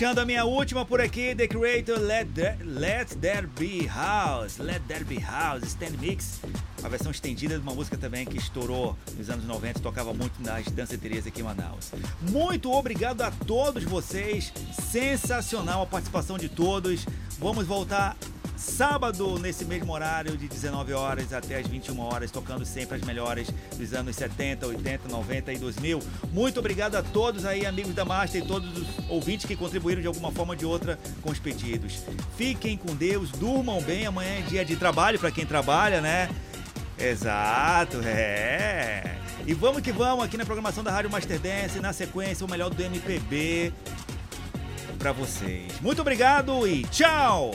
Deixando a minha última por aqui, The Creator Let There, Let There Be House. Let There Be House, Stand Mix. A versão estendida de uma música também que estourou nos anos 90 e tocava muito nas danceterias aqui em Manaus. Muito obrigado a todos vocês. Sensacional a participação de todos. Vamos voltar sábado nesse mesmo horário de 19 horas até as 21 horas, tocando sempre as melhores dos anos 70, 80, 90 e 2000. Muito obrigado a todos aí, amigos da Master e todos os ouvintes que contribuíram de alguma forma ou de outra com os pedidos. Fiquem com Deus, durmam bem. Amanhã é dia de trabalho para quem trabalha, né? Exato, é. E vamos que vamos aqui na programação da Rádio Master Dance, na sequência, o melhor do MPB para vocês. Muito obrigado e tchau!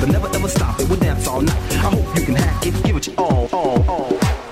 But never ever stop it. We'll dance all night. I hope you can hack it, give it your all, all, all.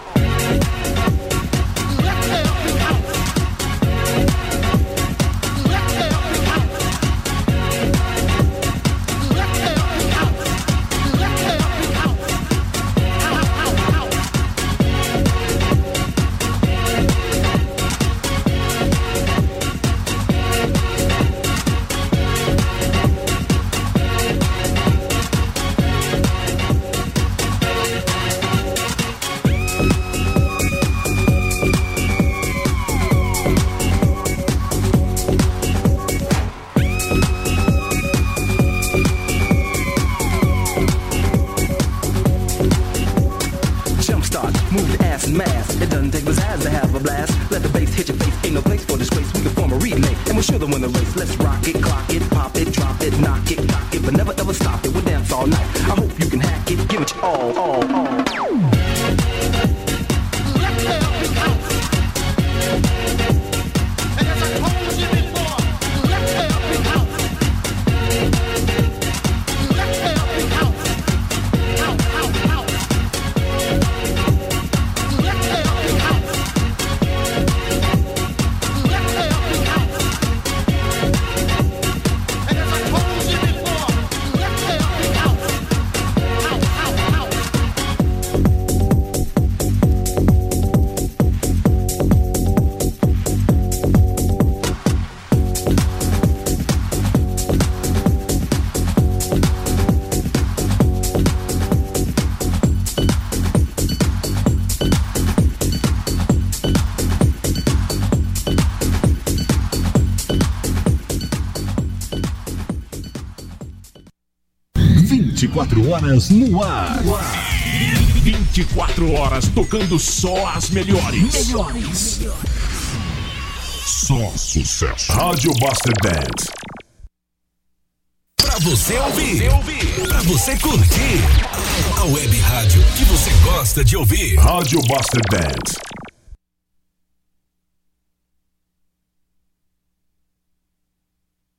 Horas no ar. 24 horas tocando só as melhores. Melhores. Só sucesso. Rádio Master Dance. Pra você ouvir, pra você curtir. A web rádio que você gosta de ouvir. Rádio Master Dance.